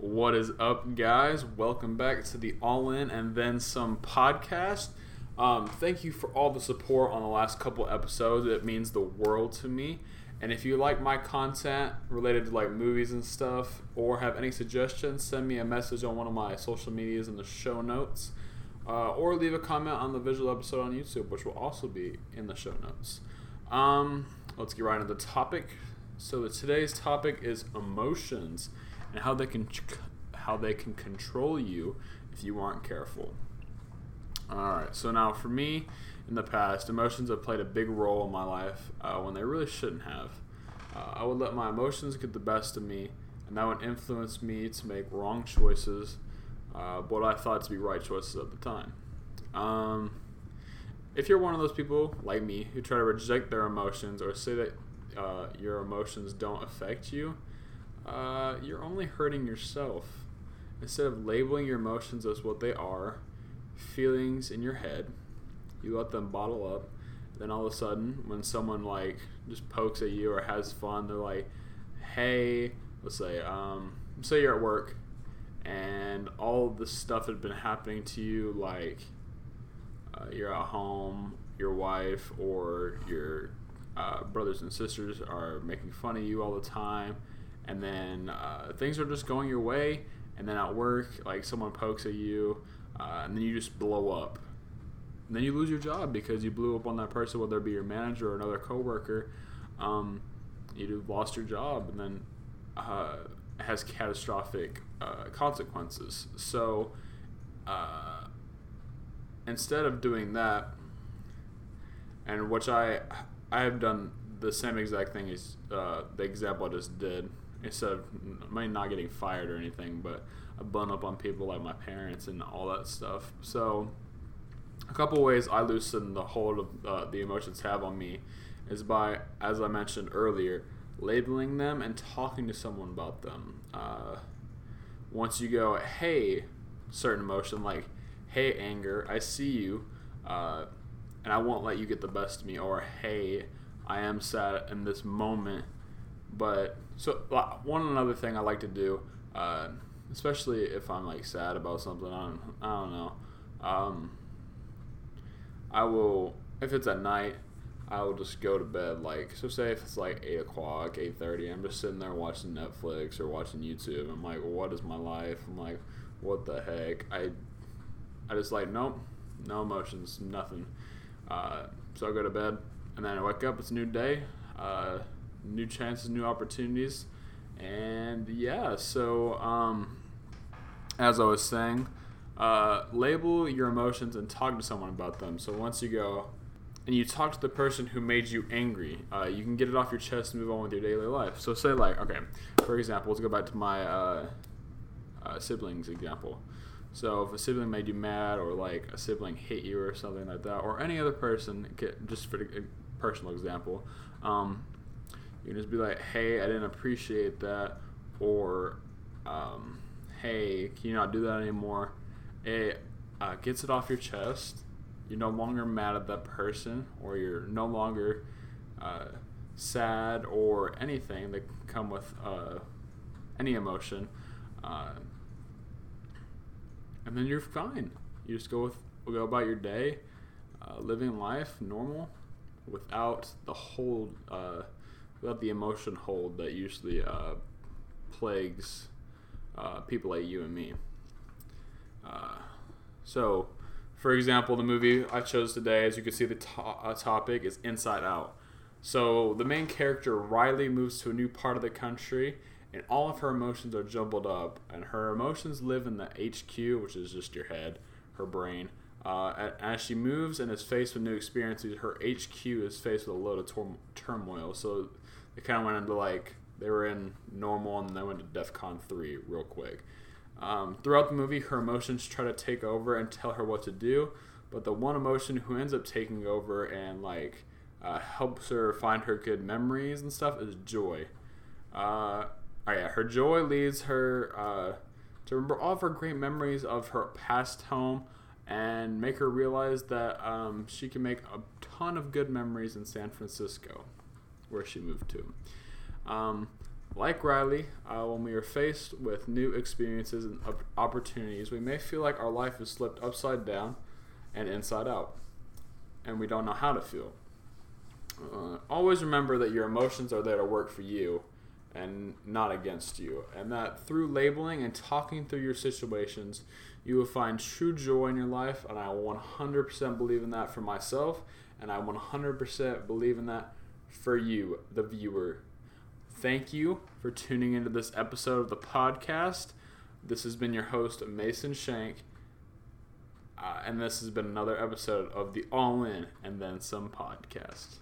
What is up, guys? Welcome back to the All In and Then Some podcast. Um, thank you for all the support on the last couple episodes. It means the world to me. And if you like my content related to like movies and stuff, or have any suggestions, send me a message on one of my social medias in the show notes, uh, or leave a comment on the visual episode on YouTube, which will also be in the show notes. Um, let's get right into the topic. So today's topic is emotions and how they can how they can control you if you aren't careful. All right. So now for me, in the past, emotions have played a big role in my life uh, when they really shouldn't have. Uh, I would let my emotions get the best of me, and that would influence me to make wrong choices, uh, what I thought to be right choices at the time. Um, if you're one of those people like me who try to reject their emotions or say that uh, your emotions don't affect you, uh, you're only hurting yourself. Instead of labeling your emotions as what they are, feelings in your head, you let them bottle up. Then all of a sudden, when someone like just pokes at you or has fun, they're like, "Hey, let's say, um, say you're at work, and all this stuff had been happening to you, like uh, you're at home, your wife or your uh, brothers and sisters are making fun of you all the time, and then uh, things are just going your way, and then at work, like someone pokes at you, uh, and then you just blow up and then you lose your job because you blew up on that person, whether it be your manager or another coworker. Um, you lost your job, and then uh, has catastrophic uh, consequences. So uh, instead of doing that, and which I I have done the same exact thing as uh, the example I just did. Instead of I not getting fired or anything, but I bun up on people like my parents and all that stuff. So a couple ways I loosen the hold of uh, the emotions have on me is by, as I mentioned earlier, labeling them and talking to someone about them. Uh, once you go, hey, certain emotion like, hey, anger, I see you, uh, and I won't let you get the best of me, or hey, I am sad in this moment. But so one another thing I like to do, uh, especially if I'm like sad about something, I don't, I don't know. Um, I will if it's at night, I will just go to bed like so. Say if it's like eight o'clock, eight thirty, I'm just sitting there watching Netflix or watching YouTube. I'm like, what is my life? I'm like, what the heck? I, I just like nope, no emotions, nothing. Uh, so I go to bed, and then I wake up. It's a new day, uh, new chances, new opportunities, and yeah. So um, as I was saying. Uh, label your emotions and talk to someone about them. So once you go and you talk to the person who made you angry, uh, you can get it off your chest and move on with your daily life. So say like, okay, for example, let's go back to my uh, uh siblings example. So if a sibling made you mad, or like a sibling hit you, or something like that, or any other person, just for a personal example, um, you can just be like, "Hey, I didn't appreciate that," or um, "Hey, can you not do that anymore?" it uh, gets it off your chest. You're no longer mad at that person, or you're no longer uh, sad or anything that come with uh, any emotion. Uh, and then you're fine. You just go with go about your day, uh, living life normal, without the whole uh, without the emotion hold that usually plagues people like you and me. Uh, so, for example, the movie I chose today, as you can see, the to- uh, topic is Inside Out. So, the main character, Riley, moves to a new part of the country, and all of her emotions are jumbled up. And her emotions live in the HQ, which is just your head, her brain. Uh, as she moves and is faced with new experiences, her HQ is faced with a load of tor- turmoil. So, they kind of went into like, they were in normal and then they went to DEF CON 3 real quick. Um, throughout the movie, her emotions try to take over and tell her what to do, but the one emotion who ends up taking over and like uh, helps her find her good memories and stuff is joy. Uh, oh yeah, her joy leads her uh, to remember all of her great memories of her past home and make her realize that um, she can make a ton of good memories in San Francisco, where she moved to. Um, Like Riley, uh, when we are faced with new experiences and op- opportunities, we may feel like our life is flipped upside down and inside out, and we don't know how to feel. Uh, always remember that your emotions are there to work for you and not against you, and that through labeling and talking through your situations, you will find true joy in your life. And I 100% believe in that for myself, and I 100% believe in that for you, the viewer. Thank you for tuning into this episode of the podcast. This has been your host, Mason Schenk. Uh, and this has been another episode of the All In and Then Some podcast.